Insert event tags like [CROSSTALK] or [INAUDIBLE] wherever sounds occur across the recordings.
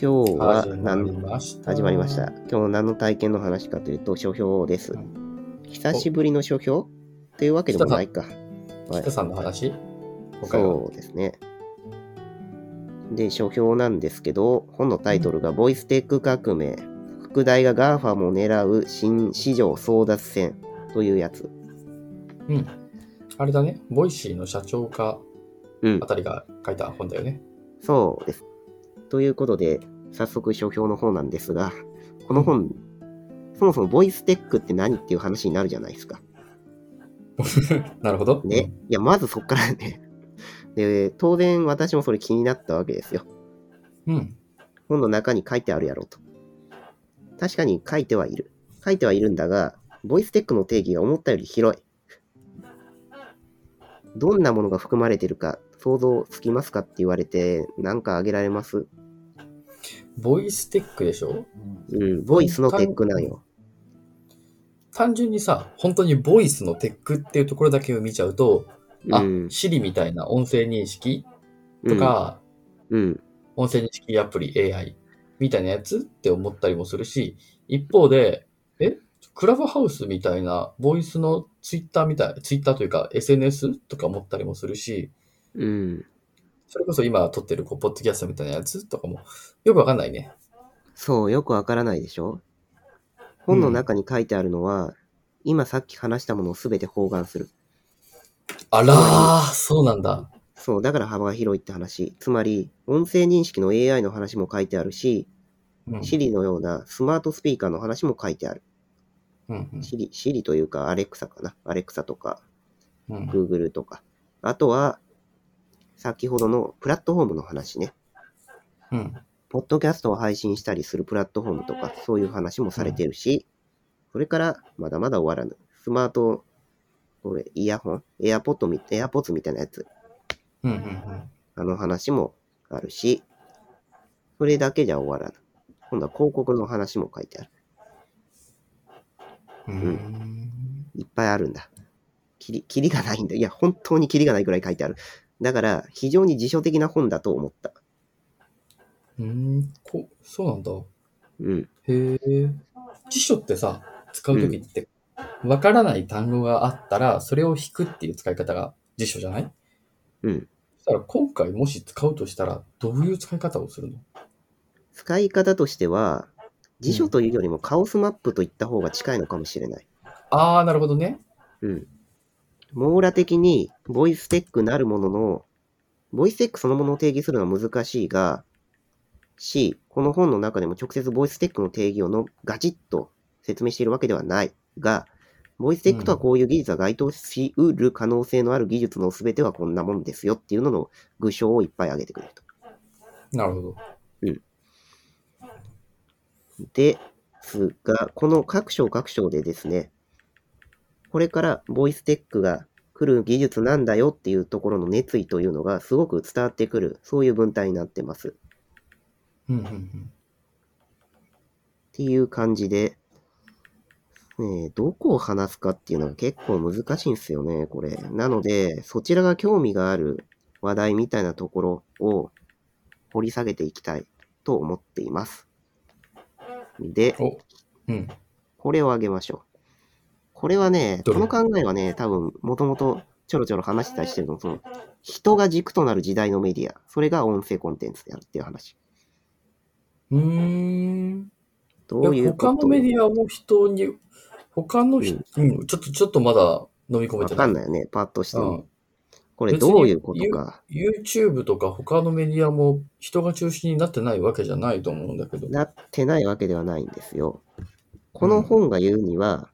今日は何。始まりました。今日何の体験の話かというと、書評ですう。久しぶりの書評？というわけでもないか。はい北さんの話？そうですね。で、書評なんですけど、本のタイトルが、ボイステック革命、副題が GAFA も狙う新市場争奪戦というやつ。うん。あれだね。 Voicyの社長かうんあ、たりが書いた本だよね。そうです。ということで、早速書評の方なんですが、この本、そもそもボイステックって何っていう話になるじゃないですか。[LAUGHS] なるほど。ね。いや、まずそっからね。で、当然私もそれ気になったわけですよ。うん。本の中に書いてあるやろうと。確かに書いてはいる。書いてはいるんだが、ボイステックの定義が思ったより広い。どんなものが含まれてるか想像つきますかって言われて、なんか挙げられます？ボイステックでしょ？うん、ボイスのテックなんよ。単純にさ、本当にボイスのテックっていうところだけを見ちゃうと、あ、うん、Siri みたいな音声認識うん。とか、うん、音声認識アプリ AI みたいなやつって思ったりもするし、一方で、え？クラブハウスみたいなボイスのツイッターみたい、ツイッターというか SNS とか思ったりもするし、うん。それこそ今撮ってるこうポッドキャストみたいなやつとかもよくわかんないね。そう、よくわからないでしょ？本の中に書いてあるのは、今さっき話したものをすべて包含する。あらー、そうなんだ。そう、だから幅が広いって話。つまり、音声認識の AI の話も書いてあるし、うん。Siri のようなスマートスピーカーの話も書いてある。うんうん Siri, Siri というか、アレクサかな？アレクサとか、うん。Google とか。あとは、先ほどのプラットフォームの話ね。うん。ポッドキャストを配信したりするプラットフォームとか、そういう話もされてるし、それから、まだまだ終わらぬ。スマート、これ、イヤホン？エアポッドみ、エアポッツみたいなやつ。うんうんあの話もあるし、それだけじゃ終わらぬ。今度は広告の話も書いてある。うん。うん。いっぱいあるんだ。きり、きりがないんだ。いや、本当にきりがないくらい書いてある。だから、非常に辞書的な本だと思った。うん。こそうなんだ。うん。へえ。辞書ってさ、使うときって、わからない単語があったら、それを引くっていう使い方が辞書じゃない？うん。そしたら今回もし使うとしたら、どういう使い方をするの？使い方としては、辞書というよりもカオスマップといった方が近いのかもしれない。あー、なるほどね。うん。網羅的にボイステックなるものの、ボイステックそのものを定義するのは難しいが、し、この本の中でも直接ボイステックの定義をのガチッと説明しているわけではないが、ボイステックとはこういう技術が該当しうる可能性のある技術の全てはこんなもんですよっていうのの具象をいっぱい挙げてくれると。なるほど。ですが、この各章各章でですね、これからボイステックが来る技術なんだよっていうところの熱意というのがすごく伝わってくる、そういう文体になってます。っうんうんうん。ていう感じで、ねえ、どこを話すかっていうのが結構難しいんですよね、これ。なので、そちらが興味がある話題みたいなところを掘り下げていきたいと思っています。で、お、うん。これをあげましょう。これはね、この考えはね、多分、もともとちょろちょろ話してたりしてるの、その、人が軸となる時代のメディア、それが音声コンテンツであるっていう話。うーん。どういうこと？他のメディアも人に、他の人、うん、ちょっと、ちょっとまだ飲み込めわてない。かんないよね、パッとしても。うん。これどういうことか。YouTube とか他のメディアも人が中心になってないわけじゃないと思うんだけど。なってないわけではないんですよ。この本が言うには、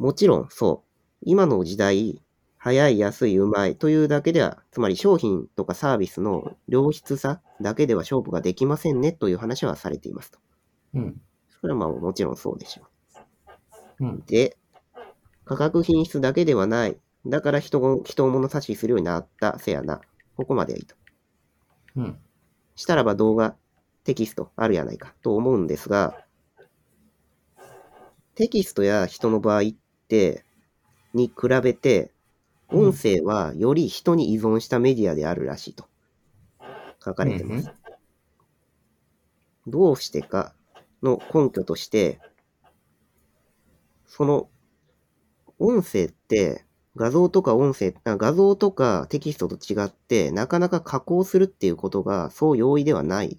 もちろんそう、今の時代、早い、安い、うまいというだけでは、つまり商品とかサービスの良質さだけでは勝負ができませんねという話はされていますと。うん。それはまあもちろんそうでしょう。うん。で、価格品質だけではない。だから人を、人を物差しするようになったせやな。ここまではいいと。うん。したらば動画、テキストあるやないかと思うんですが、テキストや人の場合って、に比べて、音声はより人に依存したメディアであるらしいと書かれてます。どうしてかの根拠として、その音声って画像とか音声、あ画像とかテキストと違って、なかなか加工するっていうことがそう容易ではない。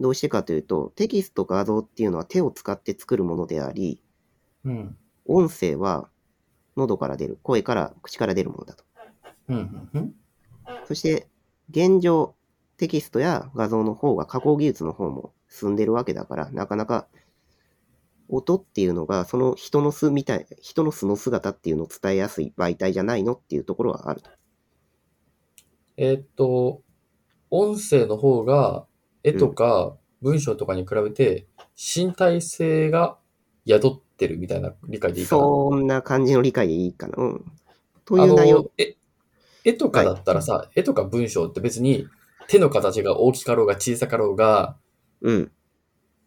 どうしてかというと、テキスト画像っていうのは手を使って作るものであり、うん。音声は喉から出る、声から、口から出るものだと。うん。うん。そして、現状、テキストや画像の方が加工技術の方も進んでるわけだから、なかなか音っていうのが、その人の素みたい、人の素の姿っていうのを伝えやすい媒体じゃないの？っていうところはあると。えーっと、音声の方が絵とか文章とかに比べて身体性が宿ってるみたいな理解でいいかな。そんな感じの理解でいいかな。うん。とあいう内容の、え、絵とかだったらさ、絵とか文章って別に手の形が大きかろうが小さかろうが、うん。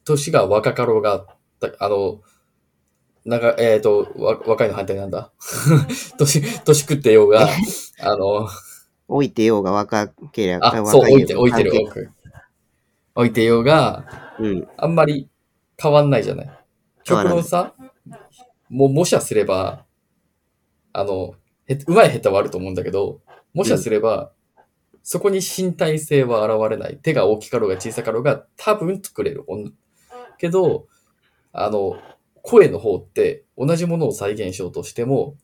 年が若かろうが、たあの、なんか、えっ、と、わ、若いの反対なんだ？[LAUGHS] 年、年食ってようが、[LAUGHS] あの、置いてようが若けりゃ、あ、そう、置いて、置いてる、関置いてようが、係うん。あんまり変わんないじゃない？極論さ、もう、もしゃすれば、あの、へうまい下手はあると思うんだけど、もしゃすれば、そこに身体性は現れない。手が大きかろうが小さかろうが多分作れる。けど、あの、声の方って同じものを再現しようとしても、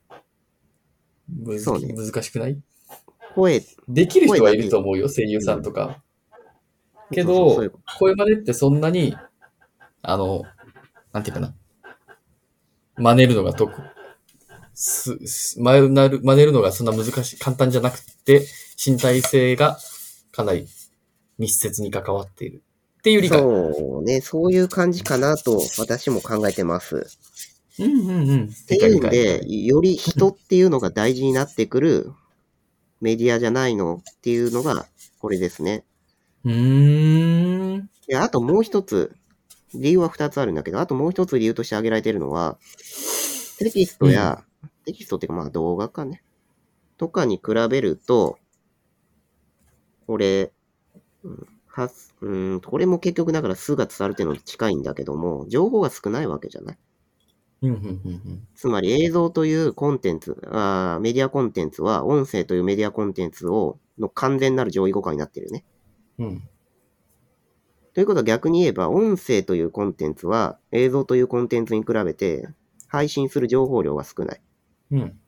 むずね。難しくない？声、できる人はいると思うよ、声優さんとか。けど、声真似ってそんなに、あの、なんていうかな。真似るのが得、す、す真似る、真似るのがそんな難しい、簡単じゃなくて、身体性がかなり密接に関わっている。っていう理解。そうね、そういう感じかなと私も考えてます。うんうんうん。っていうんで、より人っていうのが大事になってくるメディアじゃないのっていうのがこれですね。うーん。で、あともう一つ、理由は二つあるんだけど、あともう一つ理由として挙げられているのは、テキストや、テキストっていうかまあ動画かね。とかに比べると、これ、うんはうん、これも結局だから数が伝わるっていうのに近いんだけども、情報が少ないわけじゃないうんうんうんつまり映像というコンテンツ、あーメディアコンテンツは音声というメディアコンテンツを、の完全なる上位互換になってるよね。うん。うん。ということは逆に言えば、音声というコンテンツは映像というコンテンツに比べて配信する情報量が少ない。うん。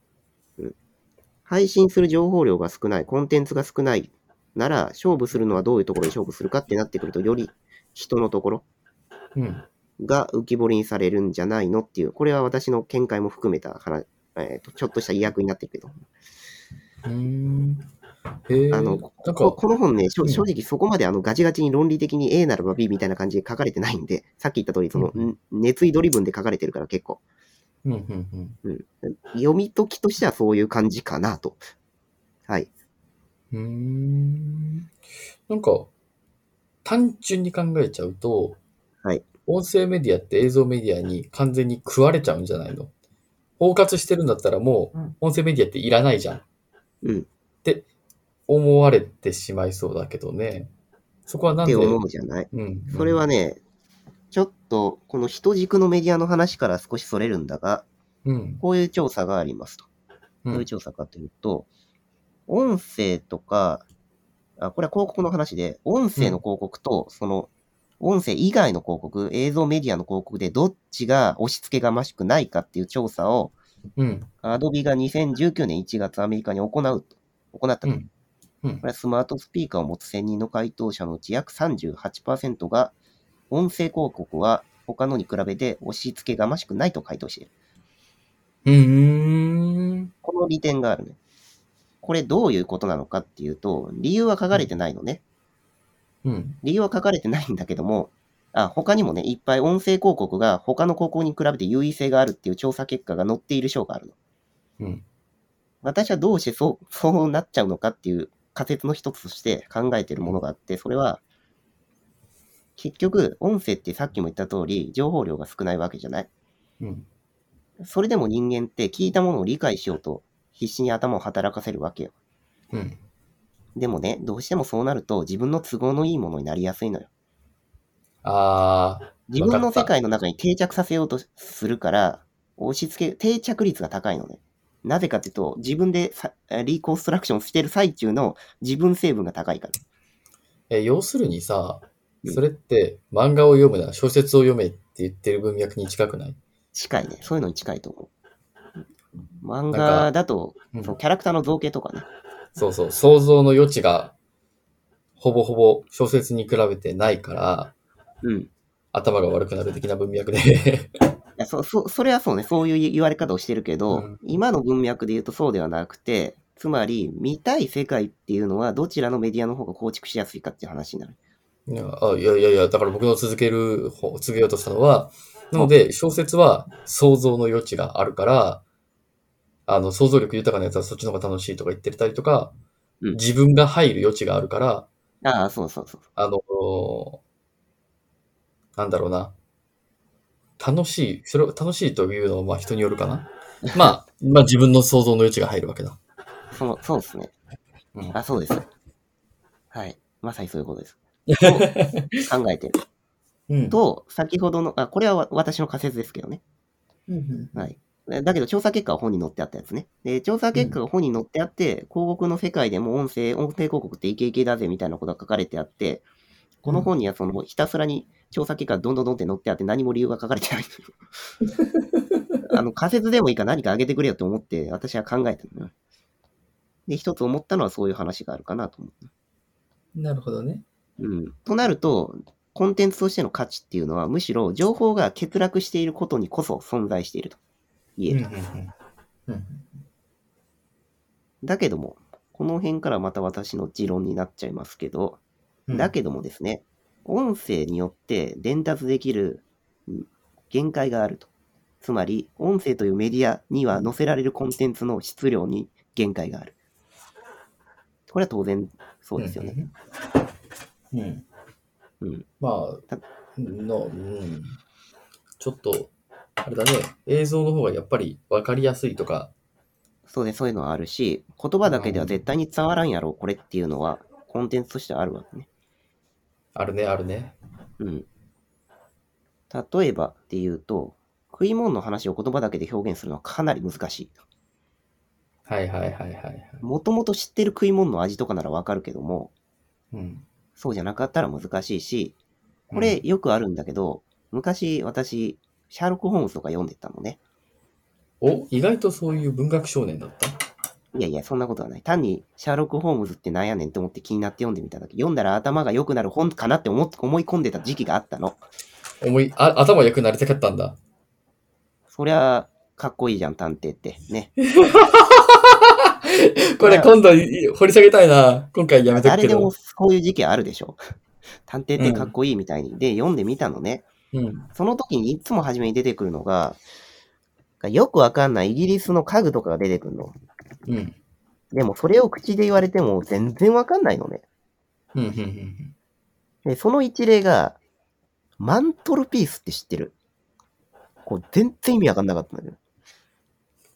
配信する情報量が少ない、コンテンツが少ないなら、勝負するのはどういうところで勝負するかってなってくると、より人のところうん。が浮き彫りにされるんじゃないのっていう、これは私の見解も含めた話、えーとちょっとした意訳になってるけど。うーん。あの、こか、この本ね、正直そこまであのガチガチに論理的に A ならば B みたいな感じで書かれてないんで、さっき言った通り、その、うん熱意ドリブンで書かれてるから結構、うんうんうん。読み解きとしてはそういう感じかなと。はい。うーん。なんか、単純に考えちゃうと、はい。音声メディアって映像メディアに完全に食われちゃうんじゃないの？包括してるんだったらもう、音声メディアっていらないじゃん。うん。思われてしまいそうだけどね。そこはなんで、って思うじゃない？うん。それはね、ちょっと、この人軸のメディアの話から少しそれるんだが、うん。こういう調査がありますと。うんどういう調査かというと、音声とか、あ、これは広告の話で、音声の広告と、その、音声以外の広告、映像メディアの広告でどっちが押し付けがましくないかっていう調査を、うん。アドビが2019年1月アメリカに行うと、行ったと。うんうんこれはスマートスピーカーを持つ1000人の回答者のうち約38%が、音声広告は他のに比べて押し付けがましくないと回答している。うーん。この利点があるね。これどういうことなのかっていうと、理由は書かれてないのね。うん。理由は書かれてないんだけども、あ、他にもね、いっぱい音声広告が他の広告に比べて優位性があるっていう調査結果が載っている章があるの。うん。私はどうしてそう、そうなっちゃうのかっていう仮説の一つとして考えているものがあって、それは、結局、音声ってさっきも言った通り、情報量が少ないわけじゃないうん。それでも人間って聞いたものを理解しようと必死に頭を働かせるわけよ。うん。でもね、どうしてもそうなると自分の都合のいいものになりやすいのよ。あー。自分の世界の中に定着させようとするから、押し付け、定着率が高いのね。なぜかっていうと、自分でさリコンストラクションしてる最中の自分成分が高いから。え、要するにさう、んそれって漫画を読むな、小説を読めって言ってる文脈に近くない？近いね。そういうのに近いと思う。漫画だと、うんそうキャラクターの造形とかね。そうそう、想像の余地がほぼほぼ小説に比べてないから、うん。い頭が悪くなる的な文脈で。やそそそれはそうね、そういう言われ方をしてるけど、うん今の文脈で言うとそうではなくて、つまり、見たい世界っていうのは、どちらのメディアの方が構築しやすいかっていう話になる。いやあいやいやいや、だから僕の続ける方、続けようとしたのは、なので小説は想像の余地があるから、あの、想像力豊かなやつはそっちの方が楽しいとか言ってたりとか、うん自分が入る余地があるから、ああ、そうそうそう。あの、なんだろうな。楽しい、それを楽しいというのはまあ人によるかな。まあ、まあ自分の想像の余地が入るわけだ。そう、そうですね。うんあ、そうです。はい。まさにそういうことです。[LAUGHS] と考えてる。うん。と、先ほどの、あ、これはわ私の仮説ですけどね。うんはい。だけど、調査結果は本に載ってあったやつね。で、調査結果が本に載ってあって、広告の世界でも音声、音声広告ってイケイケだぜみたいなことが書かれてあって、この本にはその、ひたすらに調査結果がどんどんどんって載ってあって何も理由が書かれてない。[LAUGHS] あの、仮説でもいいから何かあげてくれよって思って、私は考えたのよ。で、一つ思ったのはそういう話があるかなと思う。なるほどね。うん。となると、コンテンツとしての価値っていうのは、むしろ情報が欠落していることにこそ存在していると言える。うんだけども、この辺からまた私の持論になっちゃいますけど、うんだけどもですね、音声によって伝達できるうん限界があると。つまり、音声というメディアには載せられるコンテンツの質量に限界がある。これは当然そうですよね。。うん。うんうん。またあ、の、うん。ちょっと、あれだね、映像の方がやっぱり分かりやすいとか、そうで、そういうのはあるし、言葉だけでは絶対に伝わらんやろ、これっていうのは、コンテンツとしてあるわけね。あるね、あるね。うん。例えばっていうと、食い物の話を言葉だけで表現するのはかなり難しい。はいはいはいはいはい。もともと知ってる食い物の味とかならわかるけども、うん。そうじゃなかったら難しいし、これよくあるんだけど、昔私、シャーロック・ホームズとか読んでたのね。お、意外とそういう文学少年だった？いやいや、そんなことはない。単に、シャーロック・ホームズってなんやねんって思って気になって読んでみただけ。読んだら頭が良くなる本かなって思っ思い込んでた時期があったの。思い、あ、頭良くなりたかったんだ。そりゃ、かっこいいじゃん、探偵って。ね。[LAUGHS] これ今度い掘り下げたいな。今回やめとくけど誰でも。こういう時期あるでしょ。探偵ってかっこいいみたいに。で、読んでみたのね。うん。その時にいつも初めに出てくるのが、よくわかんないイギリスの家具とかが出てくるの。うん。でもそれを口で言われても全然わかんないのね。うん。うん。うん。で、その一例が、マントルピースって知ってる？こう全然意味わかんなかったんだけど。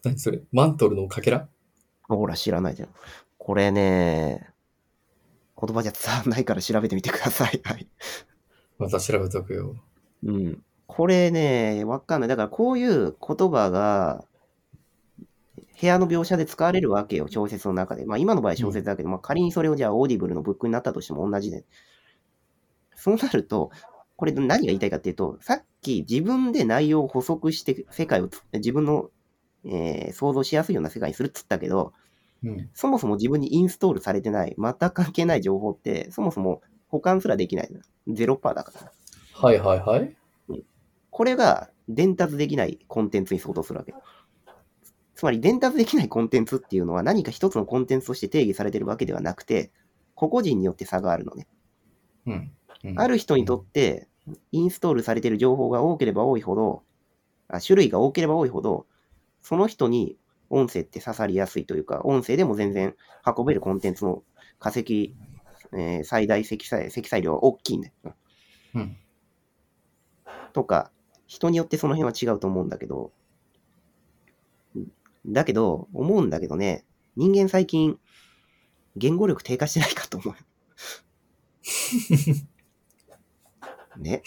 何それ？マントルのかけら？ほら、知らないじゃん。これね、言葉じゃ伝わんないから調べてみてください。[LAUGHS] はい。また調べとくよ。うん。これね、わかんない。だからこういう言葉が、部屋の描写で使われるわけよ、小説の中で。まあ今の場合小説だけど、まあ仮にそれをじゃあ Audibleのブックになったとしても同じで。そうなると、これ何が言いたいかっていうと、さっき自分で内容を補足して世界をつ、自分の、えー想像しやすいような世界にするっつったけど、うん。そもそも自分にインストールされてない、全く関係ない情報って、そもそも保管すらできない。ゼロパーだから。はいはいはい。これが伝達できないコンテンツに相当するわけ。つまり伝達できないコンテンツっていうのは何か一つのコンテンツとして定義されてるわけではなくて、個々人によって差があるのね。うん。うんある人にとって、インストールされている情報が多ければ多いほど、あ種類が多ければ多いほど、その人に音声って刺さりやすいというか、音声でも全然運べるコンテンツの化石、えー最大積載積載量は大きいんだよ。うん。とか、人によってその辺は違うと思うんだけど、だけど、思うんだけどね、人間最近、言語力低下してないかと思う。[LAUGHS] ね。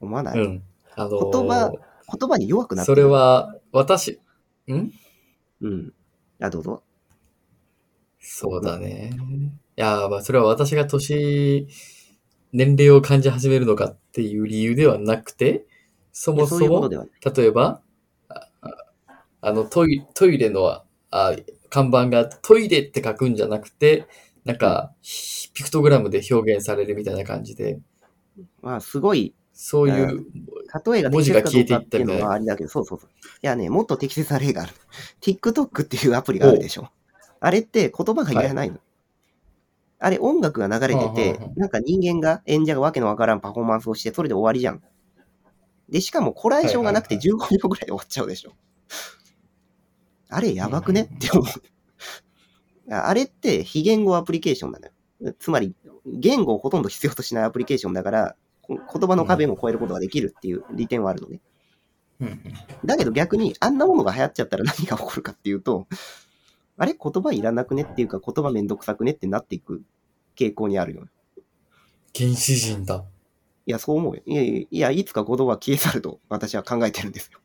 思わない、うん。あのー言葉言葉に弱くなってそるれは、私、ん？うん。あ、どうぞ。そうだね。いやー、まあ、それは私が年、年齢を感じ始めるのかっていう理由ではなくて、そもそうそもいうことではない。例えば、あのトイ、トイレのあ看板がトイレって書くんじゃなくて、なんか、ピクトグラムで表現されるみたいな感じで、まあ、すごい、そういう、例えが文字が消えていったみたいなあれだけど、そうそうそう。いやね、もっと適切な例がある。TikTok っていうアプリがあるでしょ。あれって言葉がいらないの。あれ音楽が流れててはあ、なんか人間が演者がわけのわからんパフォーマンスをして、それで終わりじゃん。で、しかもこらえ性がなくて15秒ぐらいで終わっちゃうでしょ。あれやばくね？って思う。あれって非言語アプリケーションなのよ。つまり、言語をほとんど必要としないアプリケーションだから、こ言葉の壁も超えることができるっていう利点はあるのね。だけど逆に、あんなものが流行っちゃったら何が起こるかっていうと、あれ？言葉いらなくねっていうか、言葉めんどくさくねってなっていく傾向にあるよ。原始人だ。いや、そう思うよ。いやいや、いやいつか言葉は消え去ると私は考えてるんですよ。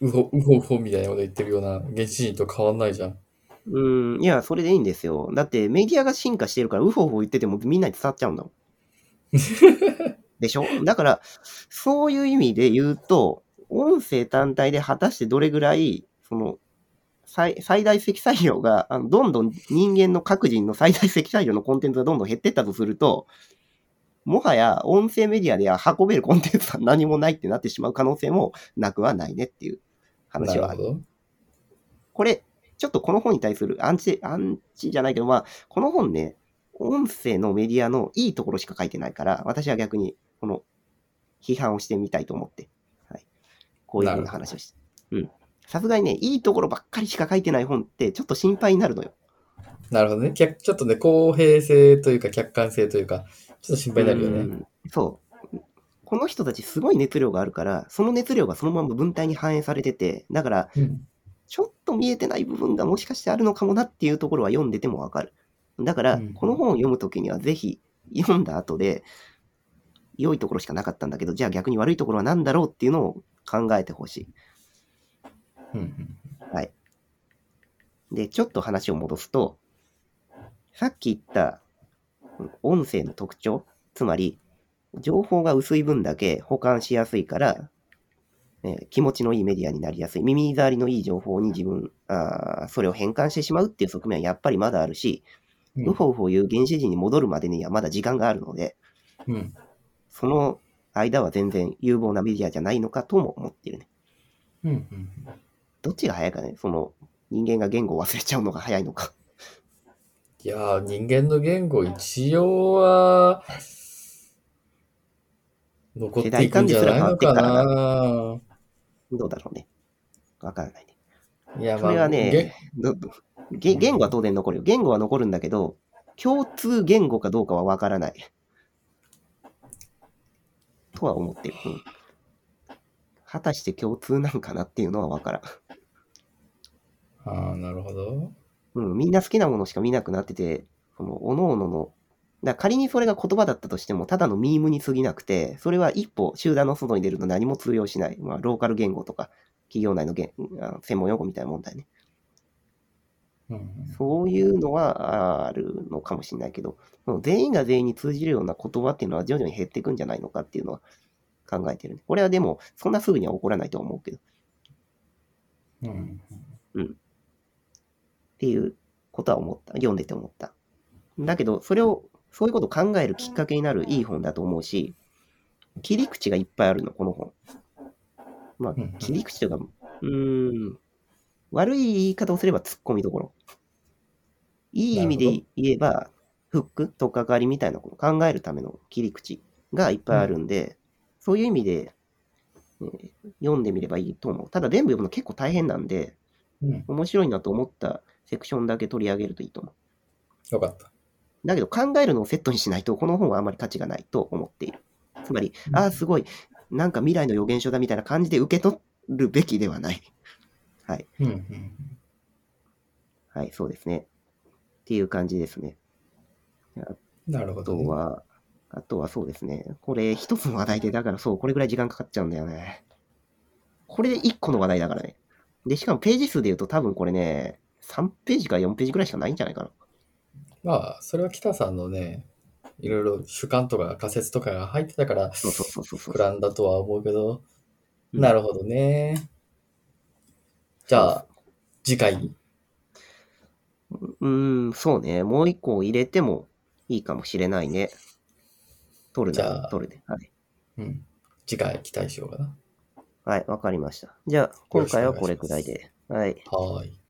うほ、[LAUGHS] うほうほみたいなこと言ってるような原始人と変わんないじゃん。うーん、いや、それでいいんですよ。だってメディアが進化してるから、ウホウホ言っててもみんなに伝わっちゃうんだもん。[LAUGHS] でしょ？だから、そういう意味で言うと、音声単体で果たしてどれぐらい、その、最最大積載量が、あのどんどん人間の各人の最大積載量のコンテンツがどんどん減ってったとすると、もはや音声メディアでは運べるコンテンツは [LAUGHS] 何もないってなってしまう可能性もなくはないねっていう話はある。なるほど。これ、ちょっとこの本に対するアンチ、アンチじゃないけど、まあ、この本ね、音声のメディアのいいところしか書いてないから、私は逆に、この、批判をしてみたいと思って、はい。こういうふうな話をして。うん。さすがにね、いいところばっかりしか書いてない本って、ちょっと心配になるのよ。なるほどね。客ちょっとね、公平性というか客観性というか、ちょっと心配になるよね。うんそう。この人たちすごい熱量があるから、その熱量がそのまま文体に反映されてて、だから、うん。ちょっと見えてない部分がもしかしてあるのかもなっていうところは読んでてもわかる。だからうん、この本を読むときにはぜひ読んだ後で、良いところしかなかったんだけど、じゃあ逆に悪いところは何だろうっていうのを考えてほしうんうんい。で、ちょっと話を戻すと、さっき言ったうん音声の特徴、つまり、情報が薄い分だけ保管しやすいから、えー気持ちのいいメディアになりやすい。耳障りのいい情報に自分、あーそれを変換してしまうっていう側面はやっぱりまだあるし、うんウホウホいう原始人に戻るまでにはまだ時間があるので、うん。その間は全然有望なメディアじゃないのかとも思ってるね。うんうんどっちが早いかねその人間が言語を忘れちゃうのが早いのか。いやー、人間の言語一応は、残っていくんじゃないのかな。どうだろうね。わからないね。いや、それはげね、言語は当然残るよ。言語は残るんだけど、共通言語かどうかはわからない。とは思ってる。うん果たして共通なんかなっていうのはわからん。ああ、なるほど。うん、みんな好きなものしか見なくなってて、その、各々の、だから仮にそれが言葉だったとしても、ただのミームに過ぎなくて、それは一歩集団の外に出ると何も通用しない。まあ、ローカル言語とか、企業内の言あ専門用語みたいな問題ね。うんそういうのはあるのかもしれないけど、もう全員が全員に通じるような言葉っていうのは徐々に減っていくんじゃないのかっていうのは考えてるね。これはでも、そんなすぐには起こらないとは思うけど、うんっていうことは思った。読んでて思った。だけど、それを、そういうことを考えるきっかけになるいい本だと思うし、切り口がいっぱいあるの、この本。まあうんうん、切り口というか、うーん、悪い言い方をすれば突っ込みどころ。いい意味で言えば、フック、とっかかりみたいなことを考えるための切り口がいっぱいあるんで、そういう意味で、えー読んでみればいいと思う。ただ全部読むの結構大変なんで、うん。面白いなと思ったセクションだけ取り上げるといいと思う。よかった。だけど考えるのをセットにしないと、この本はあまり価値がないと思っている。つまり、うんああ、すごい、なんか未来の予言書だみたいな感じで受け取るべきではない。はい。うんうん。はい、そうですね。っていう感じですね。あなるほど、ね。とは、あとはそうですね。これ一つの話題で、だからそう、これぐらい時間かかっちゃうんだよね。これで一個の話題だからね。で、しかもページ数で言うと多分これね、3ページか4ページぐらいしかないんじゃないかな。まあ、それは北さんのね、いろいろ主観とか仮説とかが入ってたから、そうそうそうそうそう膨。らんだとは思うけど、うんなるほどね。じゃあ、次回にうーん、そうね。もう一個入れてもいいかもしれないね。取るなじゃあら取るで。はい。うん。次回期待しようかな。はい、わかりました。じゃあ、今回はこれくらいで。はい。はい。